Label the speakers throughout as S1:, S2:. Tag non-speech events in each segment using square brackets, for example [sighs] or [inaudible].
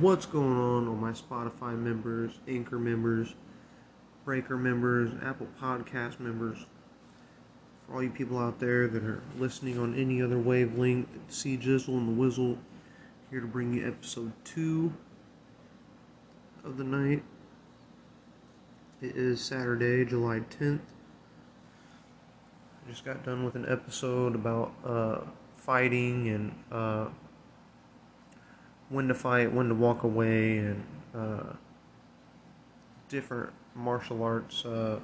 S1: What's going on, on my Spotify members, Anchor members, Breaker members, Apple Podcast members? For all you people out there that are listening on any other wavelength, see Jizzle and the Whizzle here to bring you episode two of the night. It is Saturday, July 10th. I just got done with an episode about uh, fighting and uh, when to fight, when to walk away, and uh, different martial arts uh,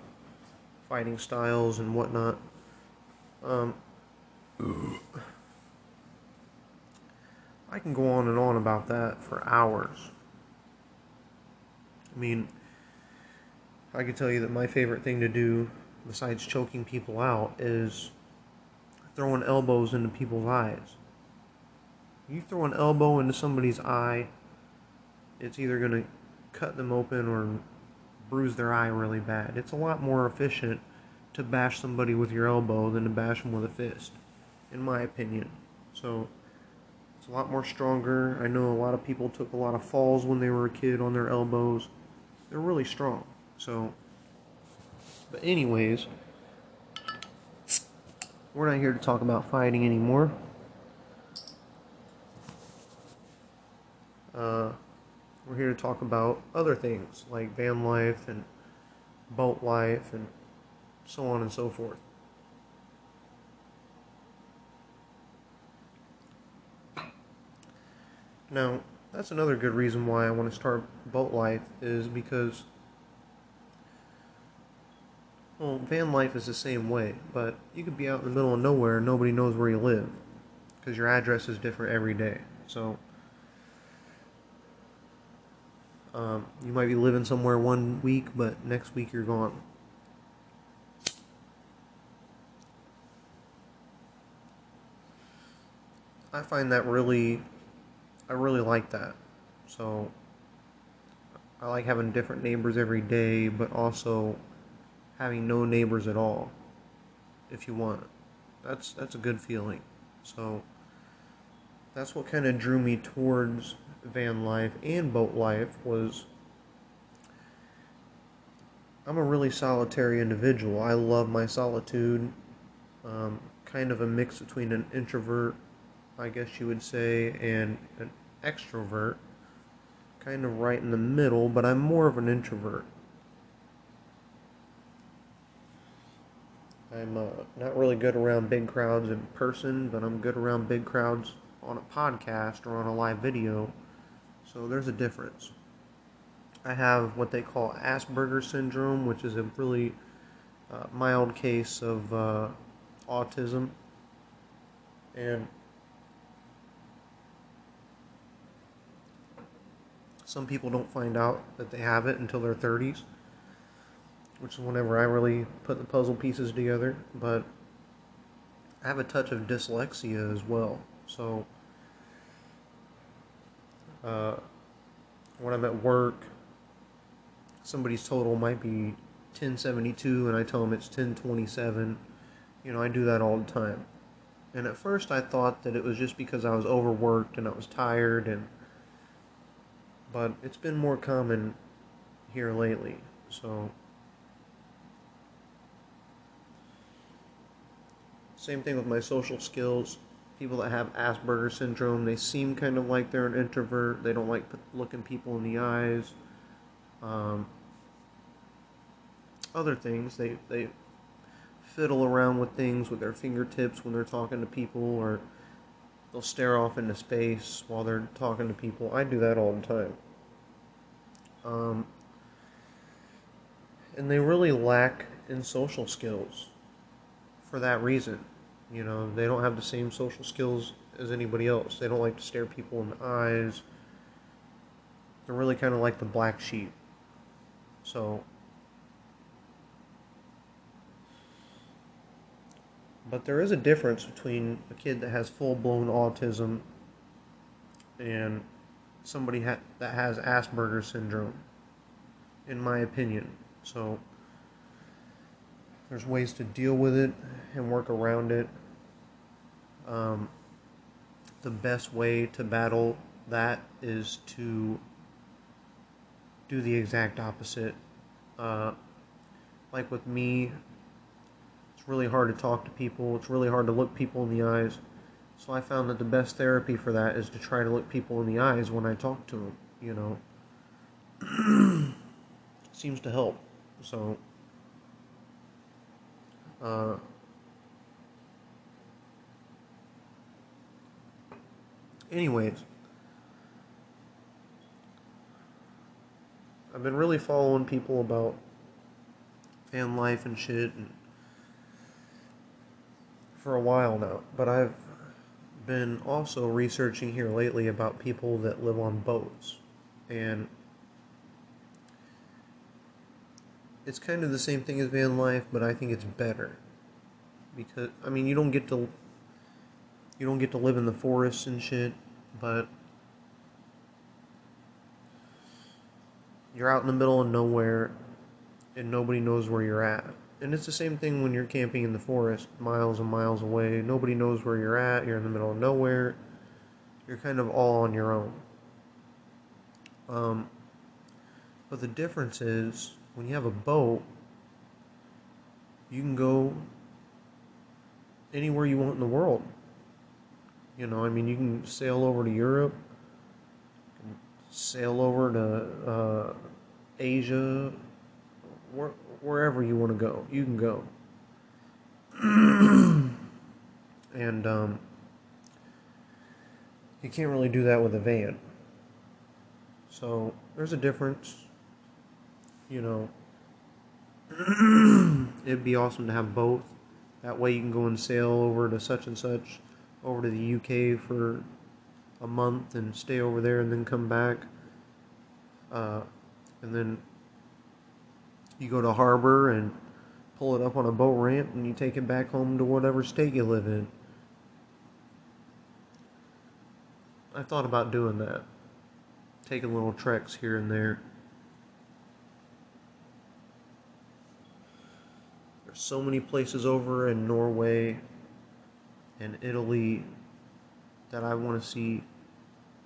S1: fighting styles and whatnot. Um, I can go on and on about that for hours. I mean, I can tell you that my favorite thing to do, besides choking people out, is throwing elbows into people's eyes. You throw an elbow into somebody's eye, it's either going to cut them open or bruise their eye really bad. It's a lot more efficient to bash somebody with your elbow than to bash them with a fist, in my opinion. So, it's a lot more stronger. I know a lot of people took a lot of falls when they were a kid on their elbows. They're really strong. So, but, anyways, we're not here to talk about fighting anymore. Uh, we're here to talk about other things like van life and boat life and so on and so forth. Now, that's another good reason why I want to start boat life is because well, van life is the same way, but you could be out in the middle of nowhere and nobody knows where you live because your address is different every day. So um, you might be living somewhere one week, but next week you're gone. I find that really, I really like that. So, I like having different neighbors every day, but also having no neighbors at all, if you want. That's that's a good feeling. So, that's what kind of drew me towards van life and boat life was I'm a really solitary individual. I love my solitude. Um, kind of a mix between an introvert, I guess you would say, and an extrovert. Kind of right in the middle, but I'm more of an introvert. I'm uh, not really good around big crowds in person, but I'm good around big crowds on a podcast or on a live video. So there's a difference. I have what they call Asperger's syndrome, which is a really uh, mild case of uh, autism. And some people don't find out that they have it until their 30s, which is whenever I really put the puzzle pieces together. But I have a touch of dyslexia as well. So uh, when I'm at work, somebody's total might be 1072 and I tell them it's 1027. You know, I do that all the time. And at first I thought that it was just because I was overworked and I was tired and but it's been more common here lately. So same thing with my social skills people that have Asperger's syndrome, they seem kind of like they're an introvert. They don't like looking people in the eyes. Um, other things, they, they fiddle around with things with their fingertips when they're talking to people, or they'll stare off into space while they're talking to people. I do that all the time. Um, and they really lack in social skills for that reason. You know, they don't have the same social skills as anybody else. They don't like to stare people in the eyes. They're really kind of like the black sheep. So, but there is a difference between a kid that has full blown autism and somebody ha- that has Asperger's syndrome, in my opinion. So, there's ways to deal with it and work around it. Um, the best way to battle that is to do the exact opposite. Uh, like with me, it's really hard to talk to people, it's really hard to look people in the eyes. So I found that the best therapy for that is to try to look people in the eyes when I talk to them, you know. [clears throat] Seems to help. So, uh, anyways, I've been really following people about van life and shit and for a while now, but I've been also researching here lately about people that live on boats. And it's kind of the same thing as van life, but I think it's better because I mean you don't get to you don't get to live in the forests and shit, but you're out in the middle of nowhere and nobody knows where you're at. And it's the same thing when you're camping in the forest, miles and miles away. Nobody knows where you're at. You're in the middle of nowhere. You're kind of all on your own. Um, but the difference is when you have a boat, you can go anywhere you want in the world. You know, I mean, you can sail over to Europe, sail over to uh, Asia, where, wherever you want to go, you can go. [clears throat] and um, you can't really do that with a van. So there's a difference. You know, [clears throat] it'd be awesome to have both. That way you can go and sail over to such and such, over to the UK for a month and stay over there and then come back. Uh, and then you go to harbor and pull it up on a boat ramp and you take it back home to whatever state you live in. I thought about doing that. Taking little treks here and there. There's so many places over in Norway and Italy that I want to see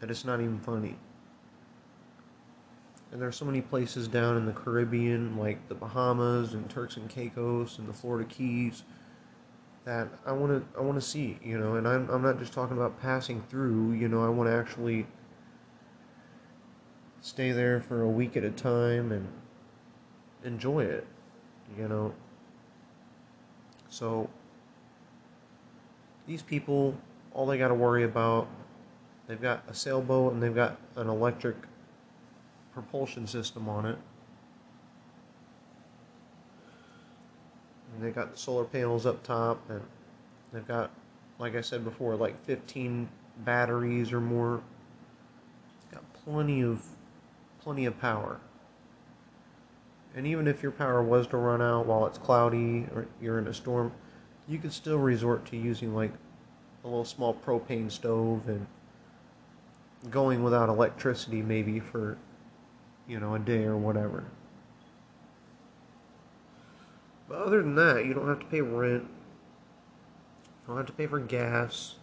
S1: that it's not even funny. And there's so many places down in the Caribbean, like the Bahamas and Turks and Caicos and the Florida Keys, that I want to I want to see, you know. And I'm I'm not just talking about passing through, you know. I want to actually stay there for a week at a time and enjoy it, you know. So these people, all they got to worry about, they've got a sailboat and they've got an electric propulsion system on it. And they got solar panels up top, and they've got, like I said before, like 15 batteries or more. Got plenty of, plenty of power. And even if your power was to run out while it's cloudy or you're in a storm, you could still resort to using like a little small propane stove and going without electricity maybe for you know, a day or whatever. But other than that, you don't have to pay rent. You don't have to pay for gas.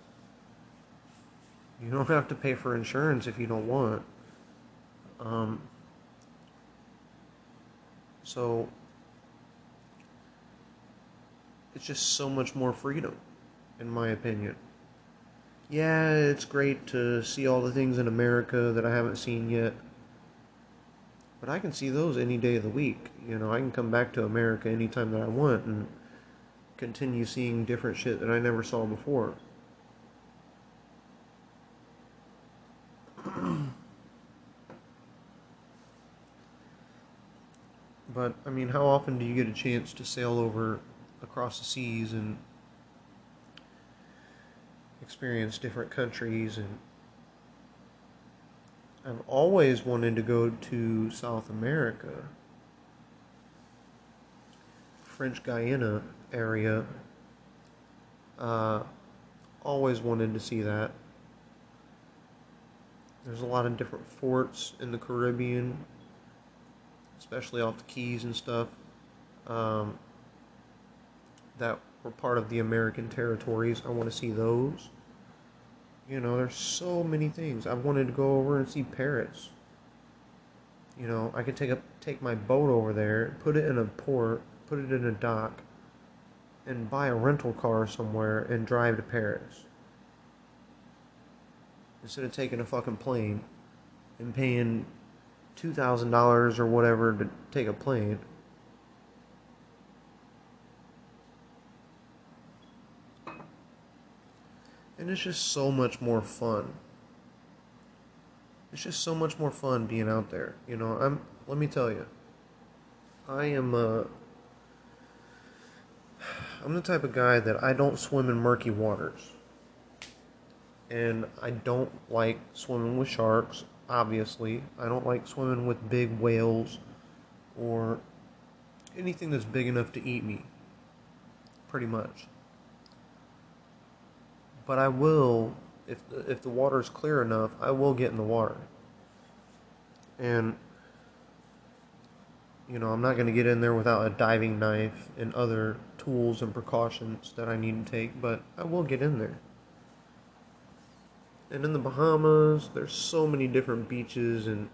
S1: You don't have to pay for insurance if you don't want. Um, so it's just so much more freedom, in my opinion. Yeah, it's great to see all the things in America that I haven't seen yet. But I can see those any day of the week. You know, I can come back to America anytime that I want and continue seeing different shit that I never saw before. [clears throat] but I mean, how often do you get a chance to sail over across the seas and experience different countries and I've always wanted to go to South America, French Guiana area. Uh, always wanted to see that. There's a lot of different forts in the Caribbean, especially off the Keys and stuff, um, that were part of the American territories. I want to see those. You know, there's so many things. I've wanted to go over and see Paris. You know, I could take a take my boat over there, put it in a port, put it in a dock, and buy a rental car somewhere and drive to Paris. Instead of taking a fucking plane and paying two thousand dollars or whatever to take a plane. And it's just so much more fun. It's just so much more fun being out there. You know, I'm let me tell you. I am uh I'm the type of guy that I don't swim in murky waters. And I don't like swimming with sharks, obviously. I don't like swimming with big whales or anything that's big enough to eat me. Pretty much but I will if the, if the water is clear enough, I will get in the water. And you know, I'm not going to get in there without a diving knife and other tools and precautions that I need to take, but I will get in there. And in the Bahamas, there's so many different beaches and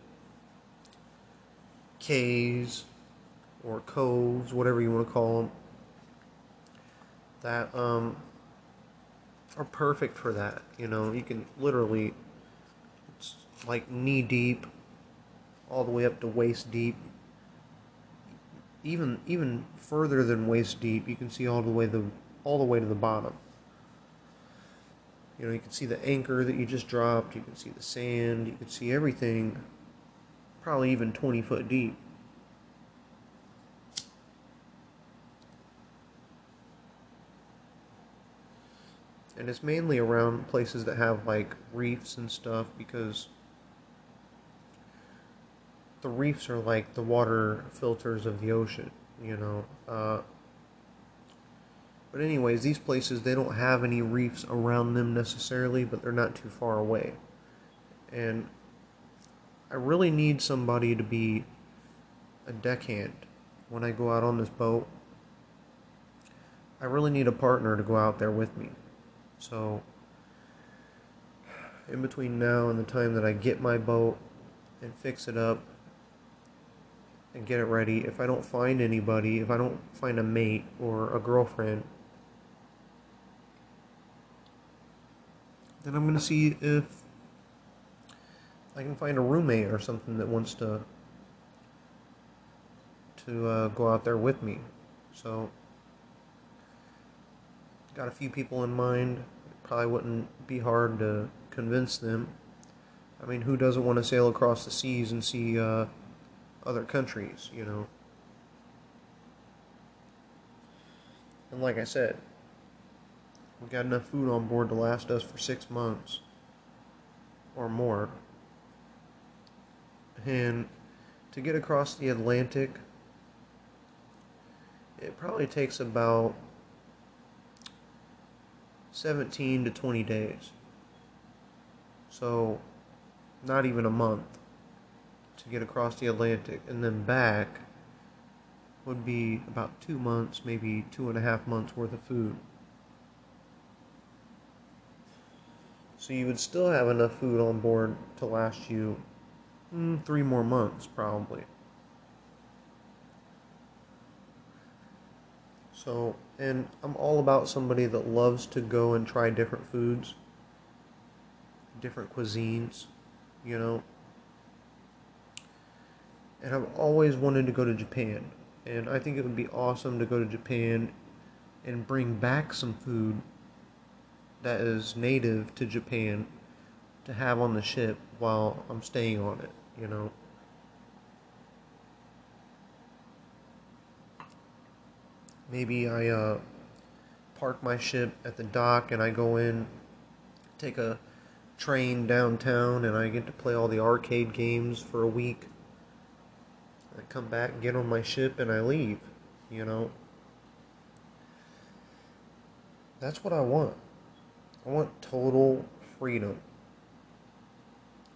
S1: cays or coves, whatever you want to call them, that um, are perfect for that. You know, you can literally, it's like knee deep, all the way up to waist deep. Even even further than waist deep, you can see all the way the all the way to the bottom. You know, you can see the anchor that you just dropped. You can see the sand. You can see everything. Probably even twenty foot deep. And it's mainly around places that have like reefs and stuff because the reefs are like the water filters of the ocean, you know. Uh, but anyways, these places they don't have any reefs around them necessarily, but they're not too far away. And I really need somebody to be a deckhand when I go out on this boat. I really need a partner to go out there with me. So, in between now and the time that I get my boat and fix it up and get it ready, if I don't find anybody, if I don't find a mate or a girlfriend, then I'm going to see if I can find a roommate or something that wants to to uh, go out there with me. So got a few people in mind. Probably wouldn't be hard to convince them. I mean, who doesn't want to sail across the seas and see uh, other countries, you know? And like I said, we got enough food on board to last us for six months or more. And to get across the Atlantic, it probably takes about 17 to 20 days. So, not even a month to get across the Atlantic. And then back would be about two months, maybe two and a half months worth of food. So, you would still have enough food on board to last you mm, three more months, probably. So, and I'm all about somebody that loves to go and try different foods, different cuisines, you know. And I've always wanted to go to Japan. And I think it would be awesome to go to Japan and bring back some food that is native to Japan to have on the ship while I'm staying on it, you know. Maybe I uh, park my ship at the dock and I go in, take a train downtown, and I get to play all the arcade games for a week. I come back, get on my ship, and I leave, you know. That's what I want. I want total freedom.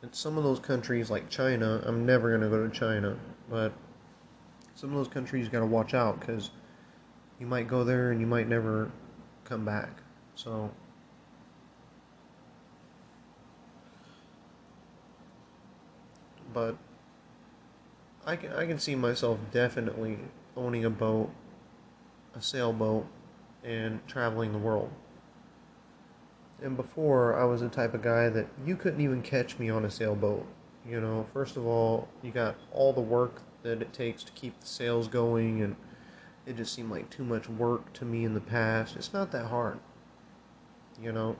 S1: In some of those countries, like China, I'm never going to go to China, but some of those countries got to watch out because you might go there and you might never come back. So but I can I can see myself definitely owning a boat, a sailboat and traveling the world. And before I was the type of guy that you couldn't even catch me on a sailboat. You know, first of all, you got all the work that it takes to keep the sails going and it just seemed like too much work to me in the past. It's not that hard, you know.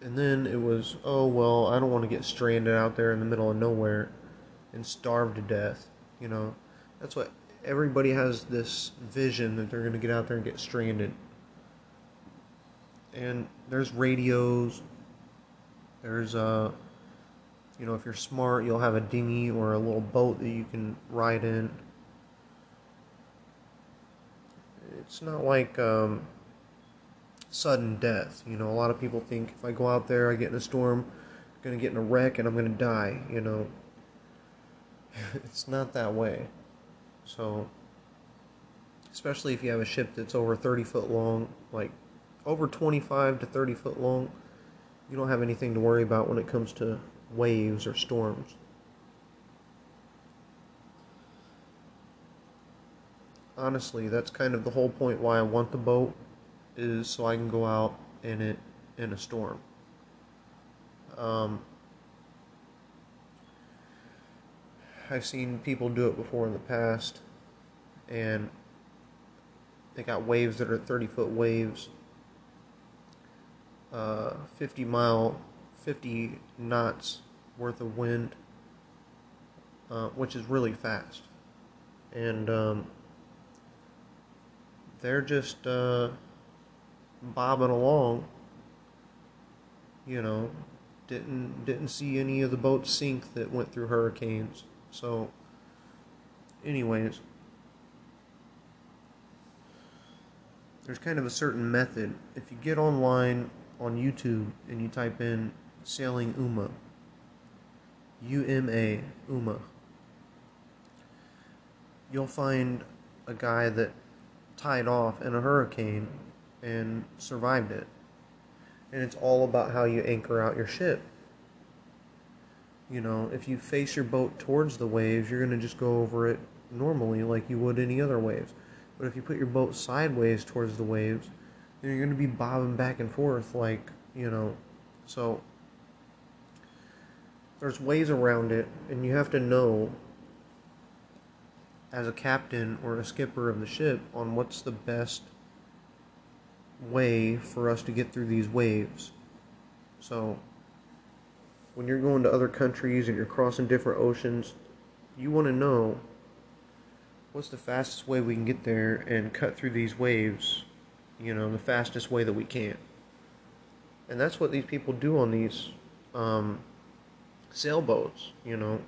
S1: And then it was, oh, well, I don't want to get stranded out there in the middle of nowhere and starve to death, you know. That's what everybody has this vision that they're going to get out there and get stranded. And there's radios. There's uh you know, if you're smart, you'll have a dinghy or a little boat that you can ride in. It's not like um, sudden death. You know, a lot of people think if I go out there, I get in a storm, I'm to get in a wreck and I'm to die, you know. [laughs] it's not that way. So, especially if you have a ship that's over 30 foot long, like over 25 to 30 foot long, you don't have anything to worry about when it comes to waves or storms. Honestly, that's kind of the whole point why I want the boat is so I can go out in it in a storm. Um, I've seen people do it before in the past, and they got waves that are 30 foot waves, uh, 50 mile 50 knots worth of wind, uh, which is really fast. And um, they're just uh, bobbing along. You know, didn't didn't see any of the boats sink that went through hurricanes. So, anyways, there's kind of a certain method. If you get online on YouTube and you type in sailing Uma. U M A, Uma. You'll find a guy that tied off in a hurricane and survived it. And it's all about how you anchor out your ship. You know, if you face your boat towards the waves, you're going to just go over it normally like you would any other waves. But if you put your boat sideways towards the waves, then you're going to be bobbing back and forth like, you know, so there's ways around it, and you have to know as a captain or a skipper of the ship on what's the best way for us to get through these waves. So, when you're going to other countries and you're crossing different oceans, you want to know what's the fastest way we can get there and cut through these waves, you know, the fastest way that we can. And that's what these people do on these um, sailboats, you know.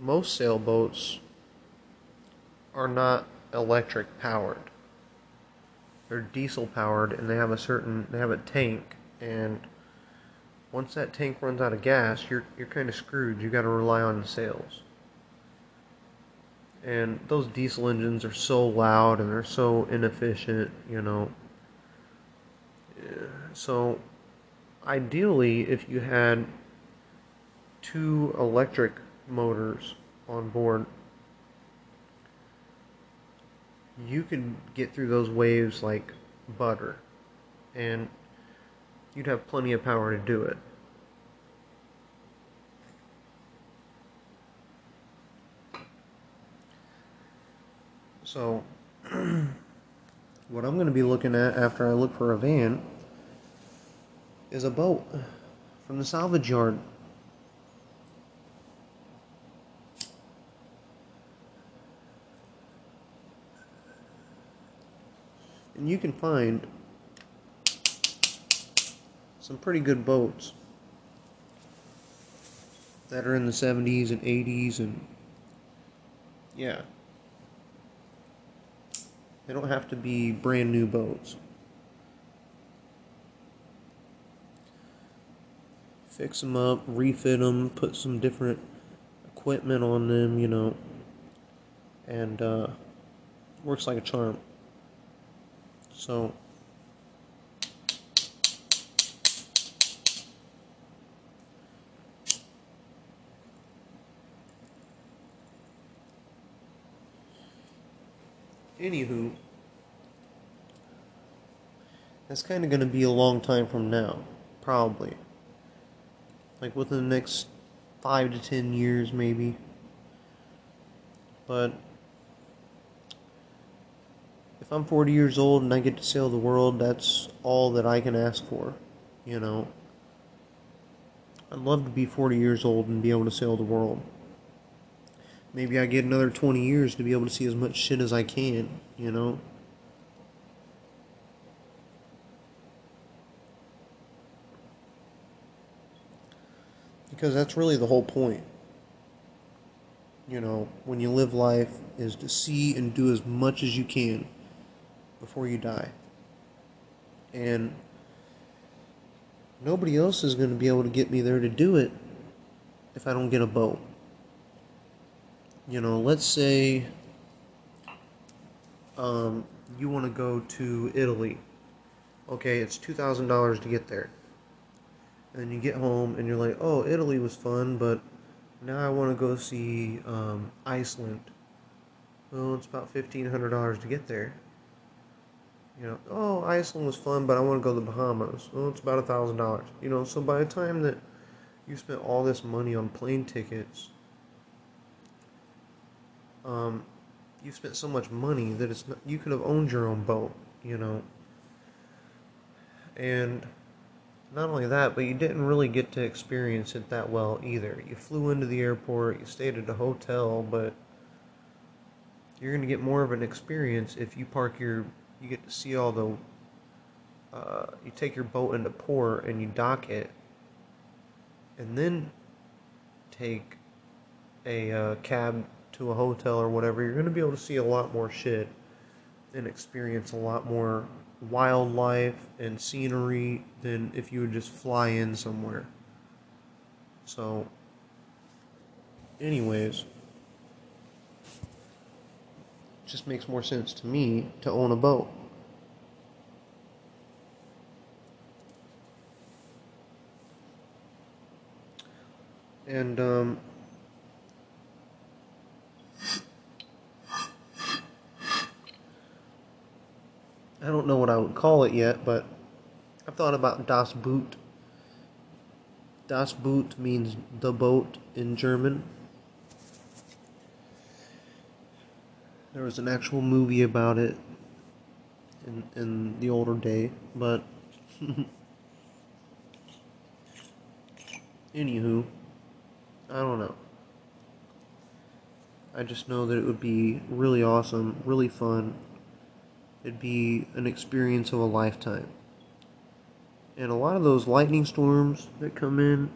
S1: Most sailboats are not electric powered. They're diesel powered and they have a certain they have a tank and once that tank runs out of gas, you're you're kind of screwed. You got to rely on the sails. And those diesel engines are so loud and they're so inefficient, you know. So, ideally, if you had two electric motors on board, you could get through those waves like butter, and you'd have plenty of power to do it. So, [clears throat] what I'm going to be looking at after I look for a van is a boat from the salvage yard. And you can find some pretty good boats that are in the 70s and 80s and yeah. They don't have to be brand new boats. fix them up, refit them, put some different equipment on them, you know, and uh, works like a charm. So anywho, that's kind of going to be a long time from now, probably. Like within the next five to ten years, maybe. But if I'm 40 years old and I get to sail the world, that's all that I can ask for, you know. I'd love to be 40 years old and be able to sail the world. Maybe I get another 20 years to be able to see as much shit as I can, you know. Because that's really the whole point. You know, when you live life, is to see and do as much as you can before you die. And nobody else is going to be able to get me there to do it if I don't get a boat. You know, let's say um, you want to go to Italy. Okay, it's $2,000 to get there. And then you get home and you're like, oh, Italy was fun, but now I want to go see um, Iceland. Well, it's about $1,500 to get there. You know, oh, Iceland was fun, but I want to go to the Bahamas. Well, it's about a thousand dollars. You know, so by the time that you spent all this money on plane tickets, um, you spent so much money that it's not, you could have owned your own boat. You know, and not only that, but you didn't really get to experience it that well either. You flew into the airport, you stayed at a hotel, but you're going to get more of an experience if you park your you get to see all the uh, you take your boat into port and you dock it and then take a uh, cab to a hotel or whatever you're going to be able to see a lot more shit and experience a lot more wildlife and scenery than if you would just fly in somewhere. So anyways just makes more sense to me to own a boat. And um, I don't know what I would call it yet, but I've thought about Das Boot. Das Boot means the boat in German. There was an actual movie about it in in the older day, but [laughs] anywho, I don't know. I just know that it would be really awesome, really fun. It'd be an experience of a lifetime. And a lot of those lightning storms that come in,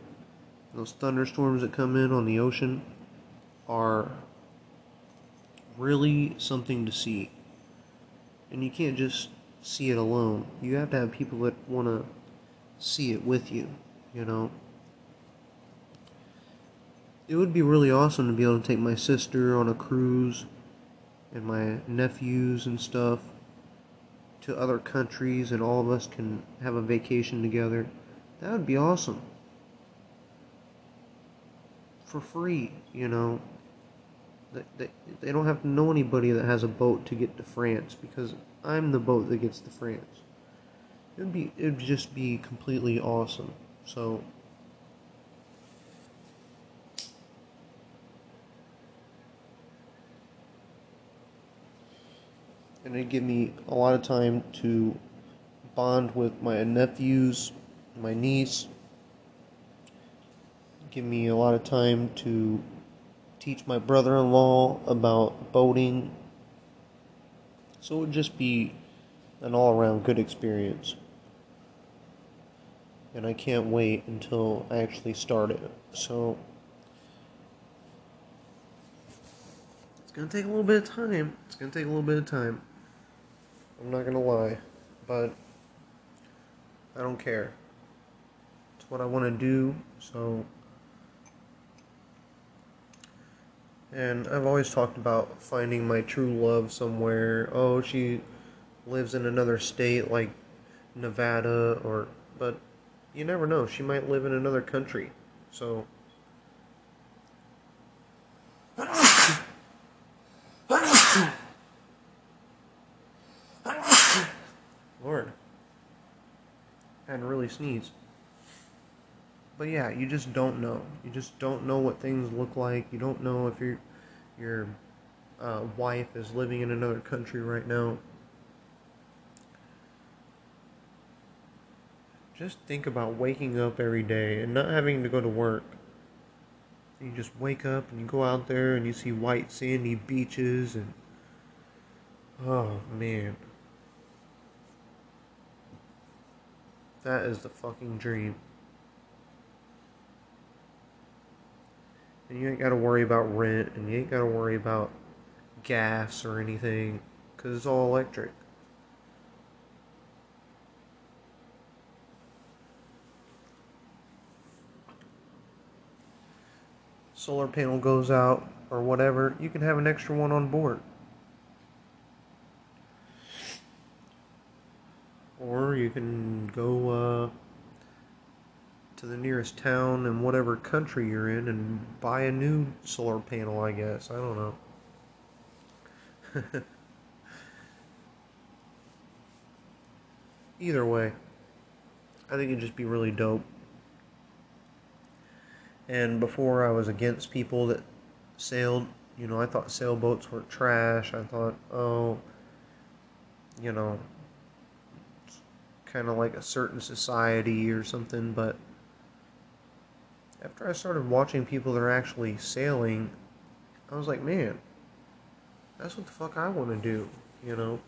S1: those thunderstorms that come in on the ocean, are really something to see. And you can't just see it alone. You have to have people that want to see it with you, you know. It would be really awesome to be able to take my sister on a cruise and my nephews and stuff to other countries and all of us can have a vacation together. That would be awesome. For free, you know. They, they, don't have to know anybody that has a boat to get to France because I'm the boat that gets to France. It would be it would just be completely awesome. So and it'd give me a lot of time to bond with my nephews, my niece. Give me a lot of time to teach my brother in law about boating. So it would just be an all around good experience. And I can't wait until I actually start it. So it's to take a little bit of time. It's to take a little bit of time. I'm not to lie. But I don't care. It's what I want to do. So And I've always talked about finding my true love somewhere. Oh, she lives in another state like Nevada or but you never know. She might live in another country. So [coughs] Lord. and really sneeze. But yeah, you just don't know. You just don't know what things look like. You don't know if your your uh, wife is living in another country right now. Just think about waking up every day and not having to go to work. You just wake up and you go out there and you see white sandy beaches and oh man. That is the fucking dream. And you ain't got to worry about rent and you ain't got to worry about gas or anything because it's all electric. Solar panel goes out or whatever, you can have an extra one on board. Or you can go uh, to the nearest town in whatever country you're in and buy a new solar panel, I guess. I don't know. [laughs] Either way, I think it'd just be really dope. And before I was against people that sailed, you know, I thought sailboats were trash. I thought, oh, you know, kind of like a certain society or something. But after I started watching people that are actually sailing, I was like, man, that's what the fuck I want to do, you know?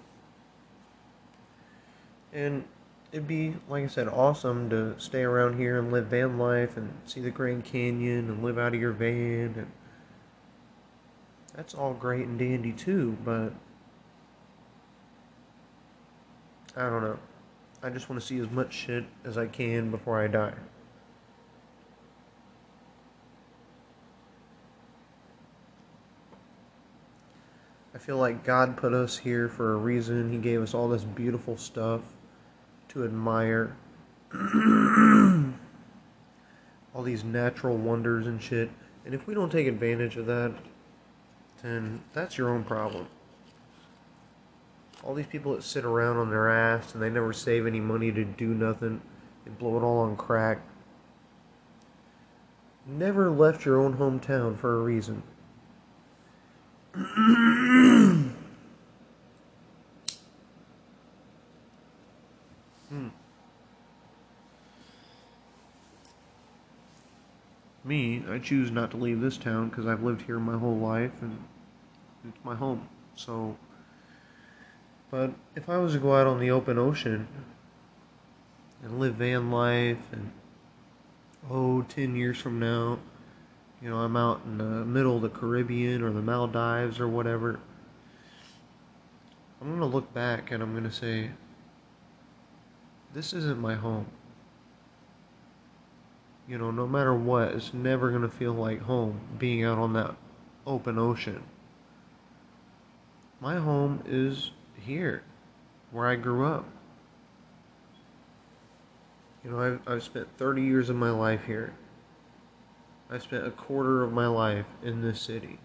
S1: And it'd be, like I said, awesome to stay around here and live van life and see the Grand Canyon and live out of your van. And that's all great and dandy too, but I don't know. I just want to see as much shit as I can before I die. Feel like God put us here for a reason. He gave us all this beautiful stuff to admire. [clears throat] all these natural wonders and shit. And if we don't take advantage of that, then that's your own problem. All these people that sit around on their ass and they never save any money to do nothing and blow it all on crack. Never left your own hometown for a reason. Hmm. Me, I choose not to leave this town because I've lived here my whole life and it's my home. So, but if I was to go out on the open ocean and live van life and oh, 10 years from now, you know, I'm out in the middle of the Caribbean or the Maldives or whatever, I'm going to look back and I'm going to say, this isn't my home. You know, no matter what, it's never going to feel like home being out on that open ocean. My home is here, where I grew up. You know, I've, I've spent 30 years of my life here. I spent a quarter of my life in this city.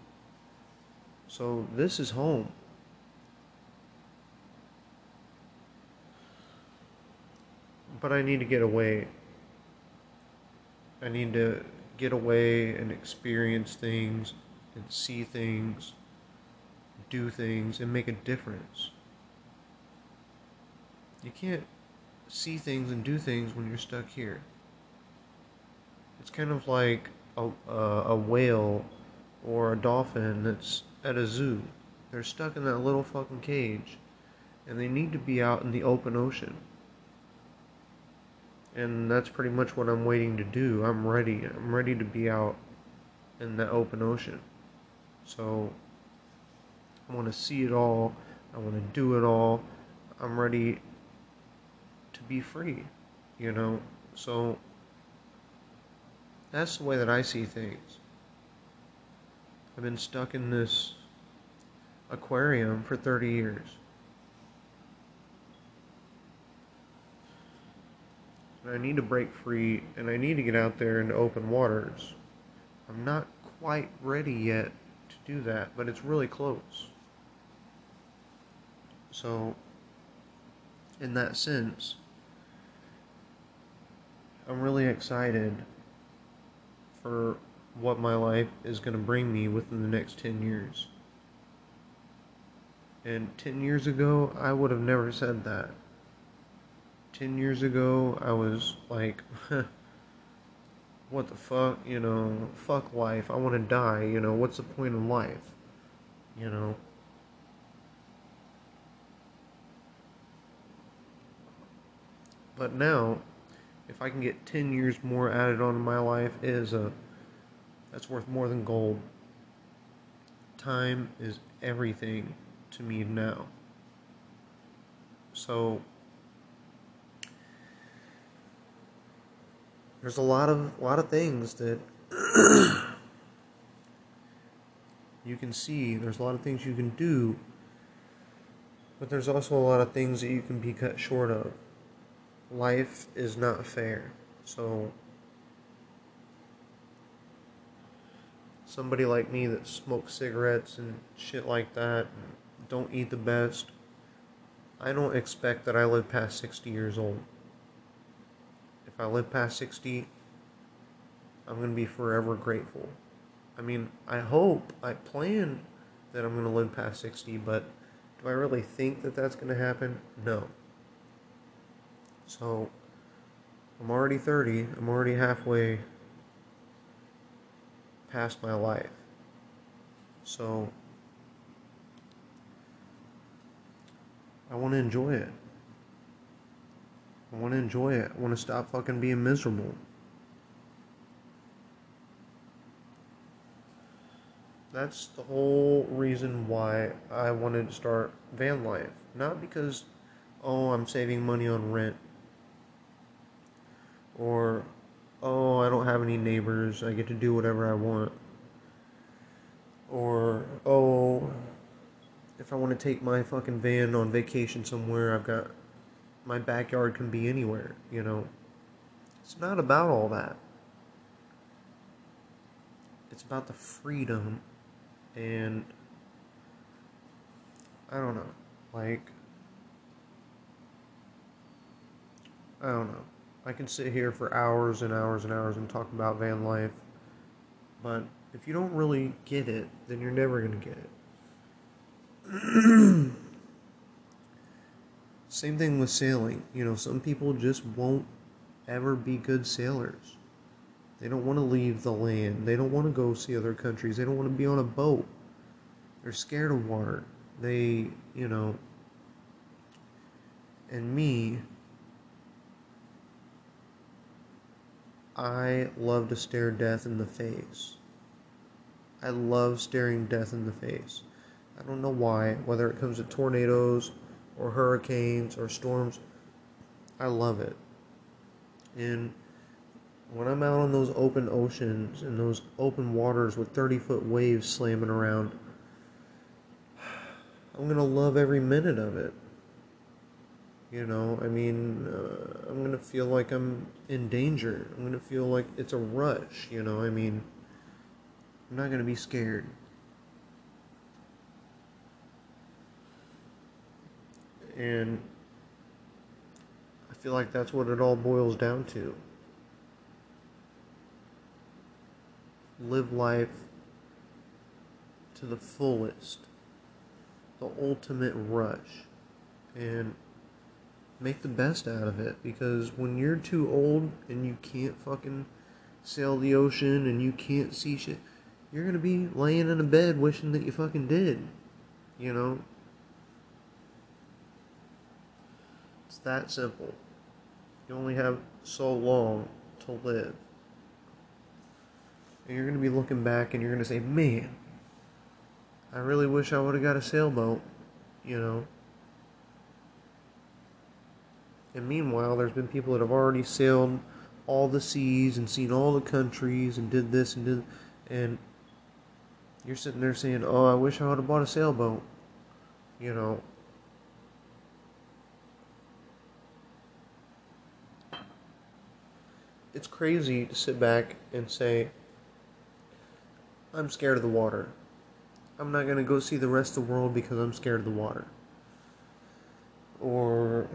S1: So this is home. But I need to get away. I need to get away and experience things and see things, do things, and make a difference. You can't see things and do things when you're stuck here. It's kind of like a, uh, a whale or a dolphin that's at a zoo. They're stuck in that little fucking cage and they need to be out in the open ocean. And that's pretty much what I'm waiting to do. I'm ready. I'm ready to be out in the open ocean. So I want to see it all. I want to do it all. I'm ready to be free, you know? So that's the way that I see things. I've been stuck in this aquarium for 30 years. I need to break free and I need to get out there into open waters. I'm not quite ready yet to do that, but it's really close. So, in that sense, I'm really excited for what my life is going to bring me within the next 10 years. And 10 years ago, I would have never said that. 10 years ago, I was like, [laughs] what the fuck, you know, fuck life. I want to die, you know, what's the point of life? You know? But now, if I can get 10 years more added on onto my life, is a that's worth more than gold. Time is everything to me now. So there's a lot of a lot of things that [coughs] you can see. There's a lot of things you can do, but there's also a lot of things that you can be cut short of. Life is not fair. So somebody like me that smokes cigarettes and shit like that, don't eat the best, I don't expect that I live past 60 years old. If I live past 60, I'm going to be forever grateful. I mean, I hope, I plan that I'm going to live past 60, but do I really think that that's going to happen? No. So, I'm already 30, I'm already halfway past my life. So I want to enjoy it. I want to enjoy it. I want to stop fucking being miserable. That's the whole reason why I wanted to start van life. Not because, oh, I'm saving money on rent. Or oh, I don't have any neighbors, I get to do whatever I want. Or, oh, if I want to take my fucking van on vacation somewhere, I've got my backyard can be anywhere, you know. It's not about all that. It's about the freedom and I don't know. Like I don't know. I can sit here for hours and hours and hours and talk about van life, but if you don't really get it, then you're never going to get it. [clears throat] Same thing with sailing. You know, some people just won't ever be good sailors. They don't want to leave the land. They don't want to go see other countries. They don't want to be on a boat. They're scared of water. They, you know, and me, I love to stare death in the face. I love staring death in the face. I don't know why, whether it comes to tornadoes or hurricanes or storms, I love it. And when I'm out on those open oceans and those open waters with 30 foot waves slamming around, [sighs] I'm going to love every minute of it. You know, I mean, uh, I'm going to feel like I'm in danger. I'm going to feel like it's a rush, you know, I mean, I'm not going to be scared. And I feel like that's what it all boils down to. Live life to the fullest, the ultimate rush. And make the best out of it because when you're too old and you can't fucking sail the ocean and you can't see shit, you're gonna be laying in a bed wishing that you fucking did. You know? It's that simple. You only have so long to live. And you're gonna be looking back and you're gonna say, man, I really wish I would have got a sailboat, you know? And meanwhile, there's been people that have already sailed all the seas and seen all the countries and did this and did, and you're sitting there saying, "Oh, I wish I would have bought a sailboat," you know. It's crazy to sit back and say, "I'm scared of the water." I'm not gonna go see the rest of the world because I'm scared of the water. Or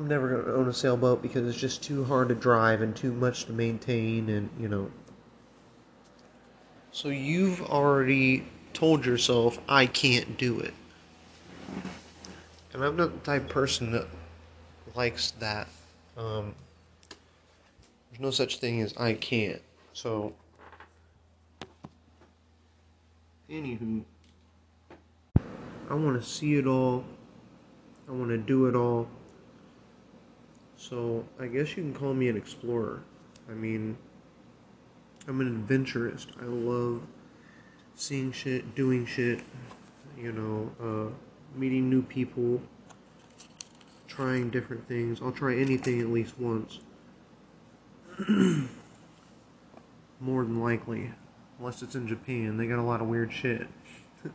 S1: I'm never going to own a sailboat because it's just too hard to drive and too much to maintain, and you know. So you've already told yourself, I can't do it. And I'm not the type person that likes that. Um, there's no such thing as I can't. So, anywho, I want to see it all. I want to do it all. So, I guess you can call me an explorer. I mean, I'm an adventurist. I love seeing shit, doing shit, you know, uh, meeting new people, trying different things. I'll try anything at least once. [clears throat] More than likely. Unless it's in Japan. They got a lot of weird shit. [laughs]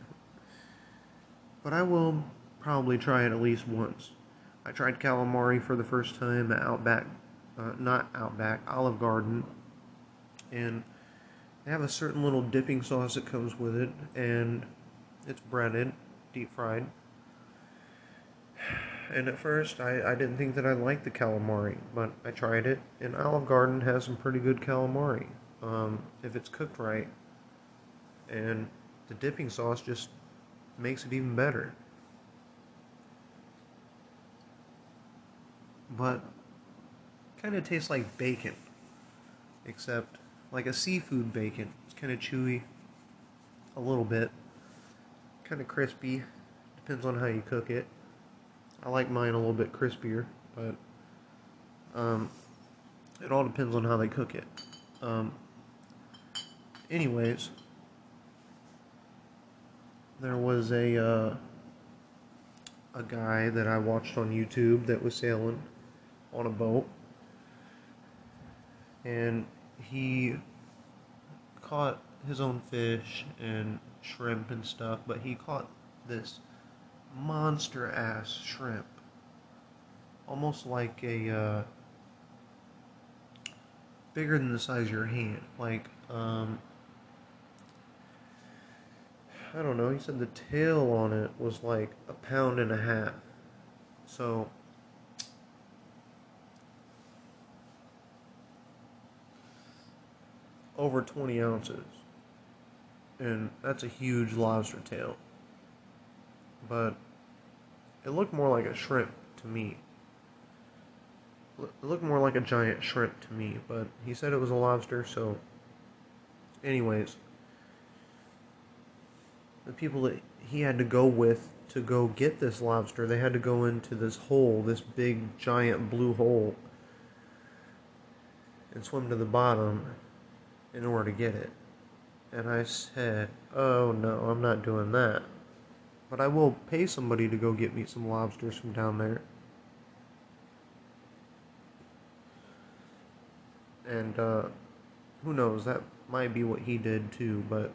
S1: but I will probably try it at least once. I tried calamari for the first time at Outback, uh, not Outback, Olive Garden. And they have a certain little dipping sauce that comes with it, and it's breaded, deep fried. And at first, I, I didn't think that I liked the calamari, but I tried it, and Olive Garden has some pretty good calamari um, if it's cooked right. And the dipping sauce just makes it even better. But kind of tastes like bacon, except like a seafood bacon. It's kind of chewy, a little bit, kind of crispy. Depends on how you cook it. I like mine a little bit crispier, but um, it all depends on how they cook it. Um, anyways, there was a uh, a guy that I watched on YouTube that was sailing on a boat, and he caught his own fish and shrimp and stuff, but he caught this monster ass shrimp. Almost like a uh, bigger than the size of your hand. Like um, I don't know, he said the tail on it was like a pound and a half. So over 20 ounces. And that's a huge lobster tail. But it looked more like a shrimp to me. It looked more like a giant shrimp to me, but he said it was a lobster, so. Anyways, the people that he had to go with to go get this lobster, they had to go into this hole, this big giant blue hole, and swim to the bottom in order to get it. And I said, Oh no, I'm not doing that. But I will pay somebody to go get me some lobsters from down there. And uh, who knows, that might be what he did too, but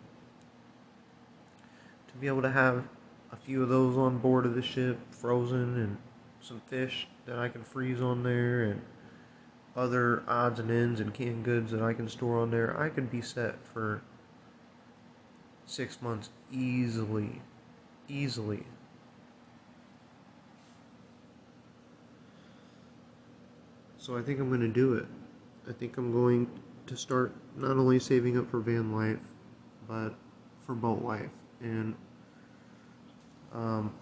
S1: to be able to have a few of those on board of the ship, frozen, and some fish that I can freeze on there, and other odds and ends and canned goods that I can store on there, I could be set for six months easily. Easily. So I think I'm going to do it. I think I'm going to start not only saving up for van life, but for boat life. And um,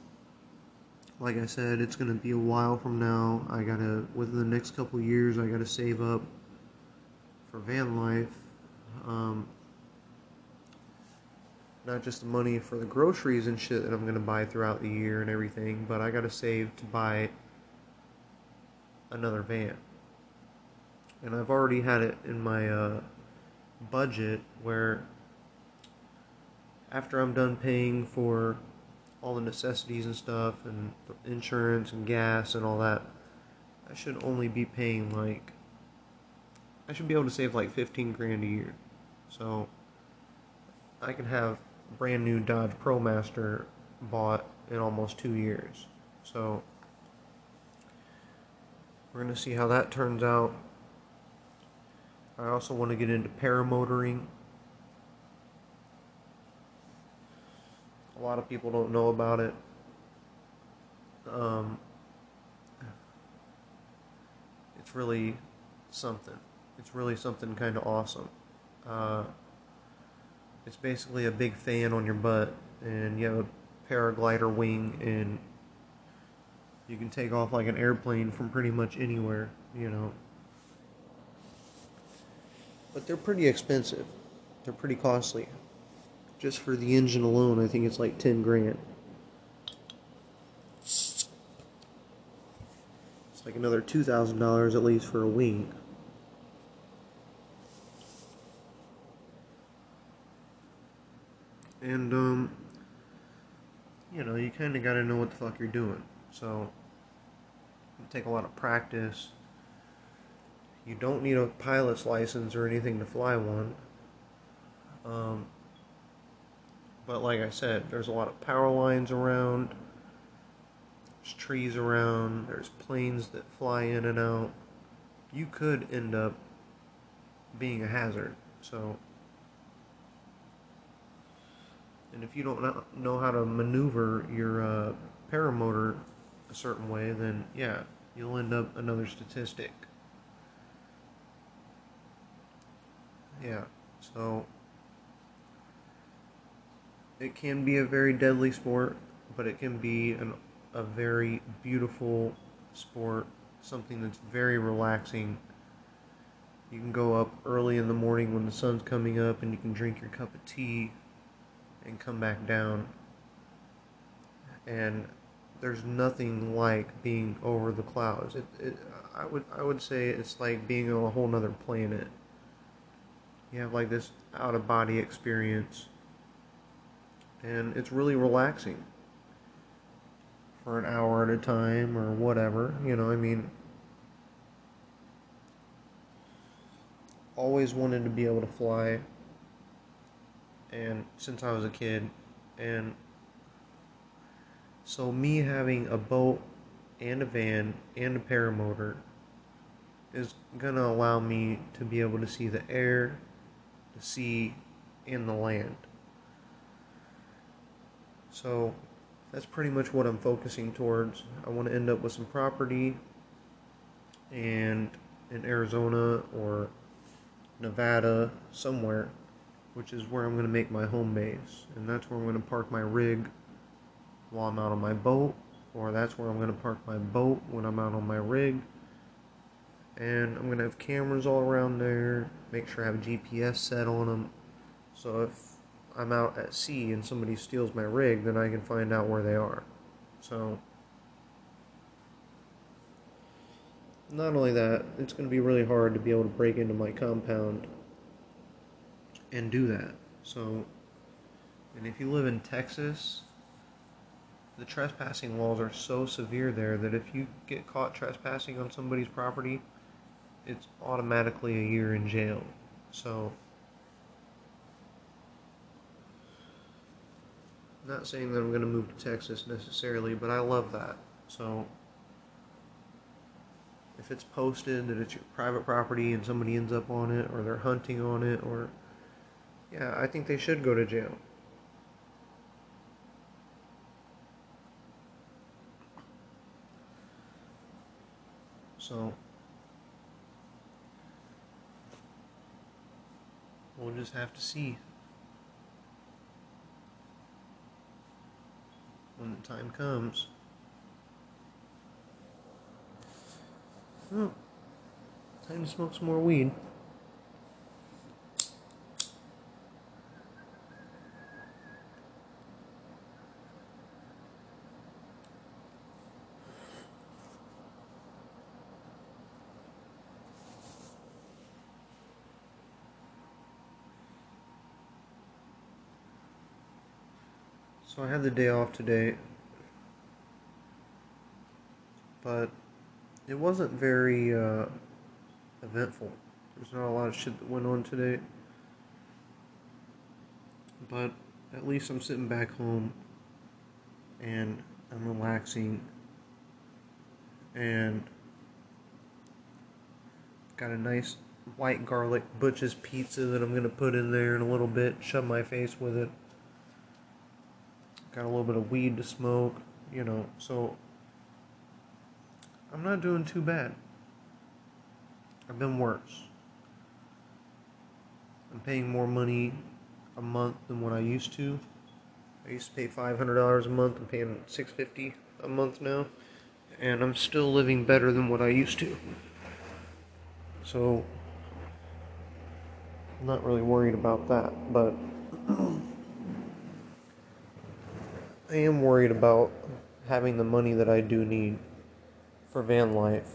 S1: like I said, it's gonna be a while from now. I gotta within the next couple years, I gotta save up for van life. Um, not just the money for the groceries and shit that I'm gonna buy throughout the year and everything, but I gotta save to buy another van. And I've already had it in my uh, budget where after I'm done paying for all the necessities and stuff and insurance and gas and all that, I should only be paying like I should be able to save like 15 grand a year. So I can have a brand new Dodge ProMaster bought in almost 2 years. So we're going to see how that turns out. I also want to get into paramotoring A lot of people don't know about it. Um, it's really something. It's really something kind of awesome. Uh, it's basically a big fan on your butt, and you have a paraglider wing, and you can take off like an airplane from pretty much anywhere, you know. But they're pretty expensive. They're pretty costly. Just for the engine alone, I think it's like 10 grand. It's like another $2,000 at least for a wing. And, um, you know, you kind of got to know what the fuck you're doing. So, take a lot of practice. You don't need a pilot's license or anything to fly one. Um, but like I said, there's a lot of power lines around. There's trees around. There's planes that fly in and out. You could end up being a hazard. So, and if you don't know how to maneuver your uh, paramotor a certain way, then yeah, you'll end up another statistic. Yeah, so it can be a very deadly sport, but it can be an, a very beautiful sport, something that's very relaxing. You can go up early in the morning when the sun's coming up and you can drink your cup of tea and come back down. And there's nothing like being over the clouds. It, it, I would I would say it's like being on a whole nother planet. You have like this out of body experience, and it's really relaxing. For an hour at a time or whatever, you know. I mean, always wanted to be able to fly, and since I was a kid, and so me having a boat and a van and a paramotor is gonna allow me to be able to see the air, the sea, and the land. So that's pretty much what I'm focusing towards. I want to end up with some property and in Arizona or Nevada somewhere, which is where I'm going to make my home base. And that's where I'm going to park my rig while I'm out on my boat, or that's where I'm going to park my boat when I'm out on my rig. And I'm going to have cameras all around there, make sure I have GPS set on them. So if I'm out at sea and somebody steals my rig, then I can find out where they are. So, not only that, it's going to be really hard to be able to break into my compound and do that. So, and if you live in Texas, the trespassing laws are so severe there that if you get caught trespassing on somebody's property, it's automatically a year in jail. So, not saying that I'm going to move to Texas necessarily, but I love that. So, if it's posted that it's your private property and somebody ends up on it, or they're hunting on it, or yeah, I think they should go to jail. So we'll just have to see when the time comes. Oh, time to smoke some more weed. So I had the day off today, but it wasn't very uh, eventful. There's not a lot of shit that went on today, but at least I'm sitting back home and I'm relaxing. And got a nice white garlic Butch's pizza that I'm gonna put in there in a little bit, shove my face with it got a little bit of weed to smoke, you know, so I'm not doing too bad. I've been worse. I'm paying more money a month than what I used to. I used to pay five hundred dollars a month. I'm paying six fifty a month now, and I'm still living better than what I used to. So I'm not really worried about that, but [clears throat] I am worried about having the money that I do need for van life.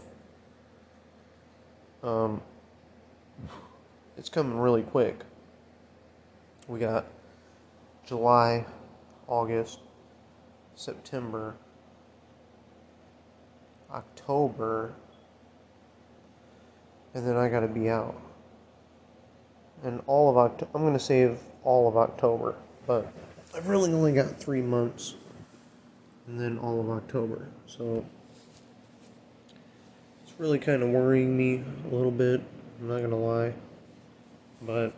S1: Um, it's coming really quick. We got July, August, September, October, and then I got to be out. And all of October, I'm to save all of October, but I've really only got three months, and then all of October. So it's really kind of worrying me a little bit. I'm not going to lie, but.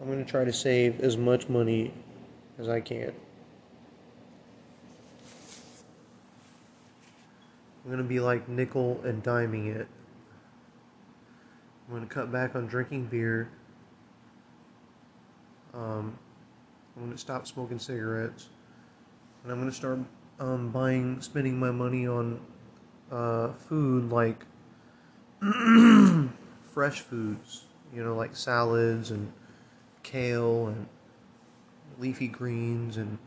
S1: I'm going to try to save as much money as I can. I'm to be like nickel and diming it. I'm to cut back on drinking beer. Um, I'm to stop smoking cigarettes. And I'm to start um, buying, spending my money on uh, food like [clears throat] fresh foods, you know, like salads and kale and leafy greens and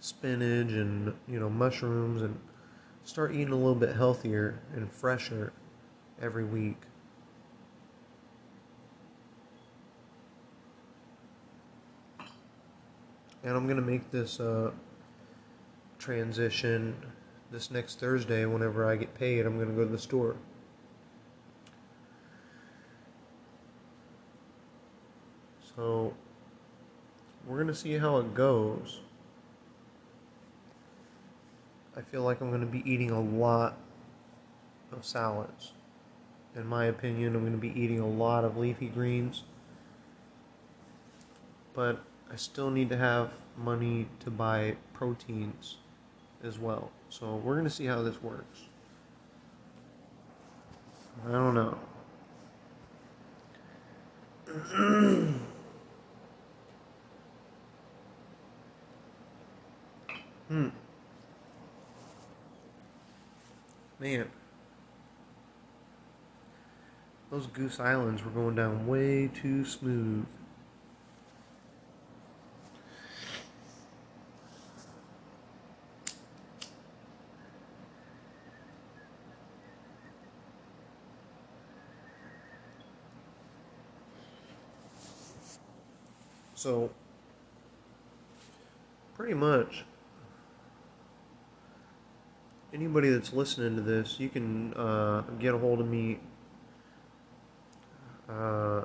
S1: spinach and you know mushrooms and start eating a little bit healthier and fresher every week. And I'm gonna make this uh, transition this next Thursday. Whenever I get paid, I'm gonna go to the store. So we're going to see how it goes. I feel like I'm going to be eating a lot of salads. In my opinion, I'm going to be eating a lot of leafy greens. But I still need to have money to buy proteins as well. So we're going to see how this works. I don't know. [clears throat] Hmm. Man. Those Goose Islands were going down way too smooth. So, pretty much, anybody that's listening to this, you can uh, get a hold of me. Uh,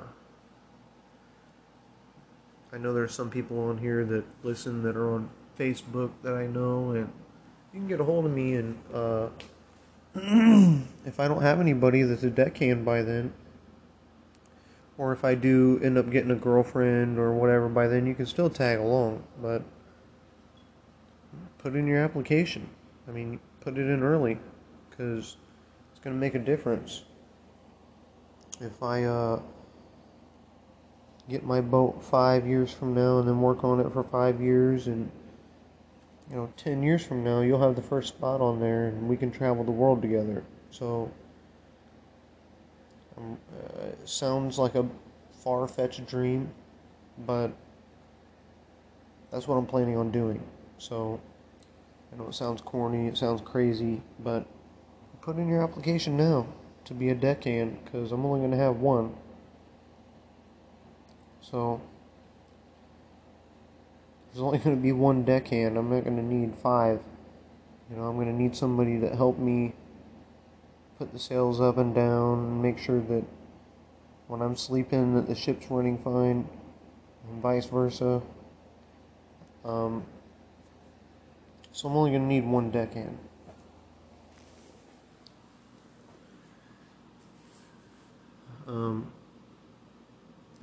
S1: I know there's some people on here that listen that are on Facebook that I know, and you can get a hold of me. And uh, [clears throat] if I don't have anybody that's a deckhand by then, or if I do end up getting a girlfriend or whatever by then, you can still tag along. But put in your application. I mean, put it in early because it's going to make a difference. If I uh, get my boat five years from now and then work on it for five years, and you know, ten years from now, you'll have the first spot on there, and we can travel the world together. So, um, uh, it sounds like a far fetched dream, but that's what I'm planning on doing. So. I know it sounds corny, it sounds crazy, but put in your application now to be a deckhand because I'm only going to have one. So there's only [laughs] going to be one deckhand. I'm not going to need five. You know, I'm going to need somebody to help me put the sails up and down and make sure that when I'm sleeping that the ship's running fine and vice versa. Um, so I'm only going to need one deckhand. Um,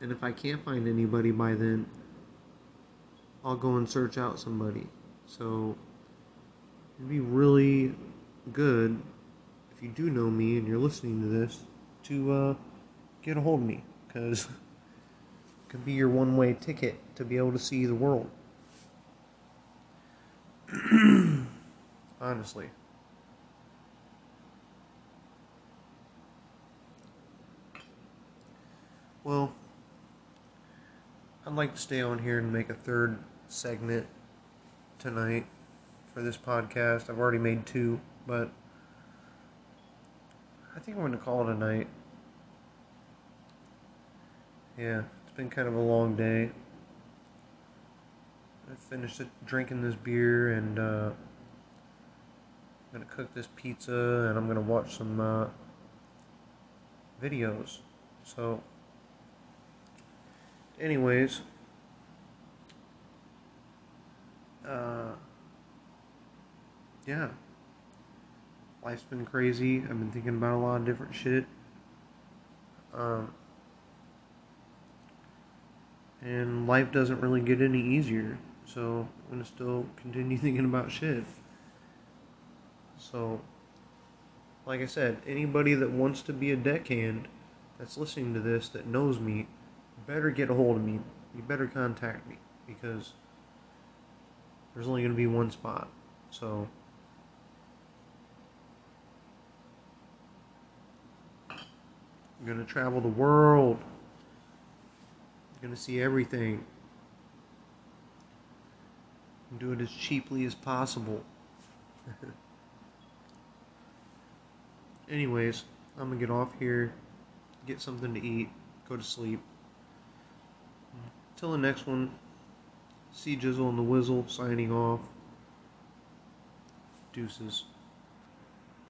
S1: and if I can't find anybody by then, I'll go and search out somebody. So it'd be really good if you do know me and you're listening to this to uh, get a hold of me because [laughs] it could be your one way ticket to be able to see the world. [clears throat] Honestly. Well, I'd like to stay on here and make a third segment tonight for this podcast. I've already made two, but I think I'm going to call it a night. Yeah, it's been kind of a long day. I finished drinking this beer and uh, I'm to cook this pizza and I'm to watch some uh, videos. So, anyways, uh, yeah, life's been crazy. I've been thinking about a lot of different shit. Um, and life doesn't really get any easier. So I'm gonna still continue [laughs] thinking about shit. So, like I said, anybody that wants to be a deckhand that's listening to this that knows me, better get a hold of me. You better contact me because there's only gonna be one spot. So. I'm gonna travel the world. I'm gonna see everything. And do it as cheaply as possible. Anyways, I'm gonna get off here, get something to eat, go to sleep. Till the next one, see Jizzle and the Wizzle signing off. Deuces.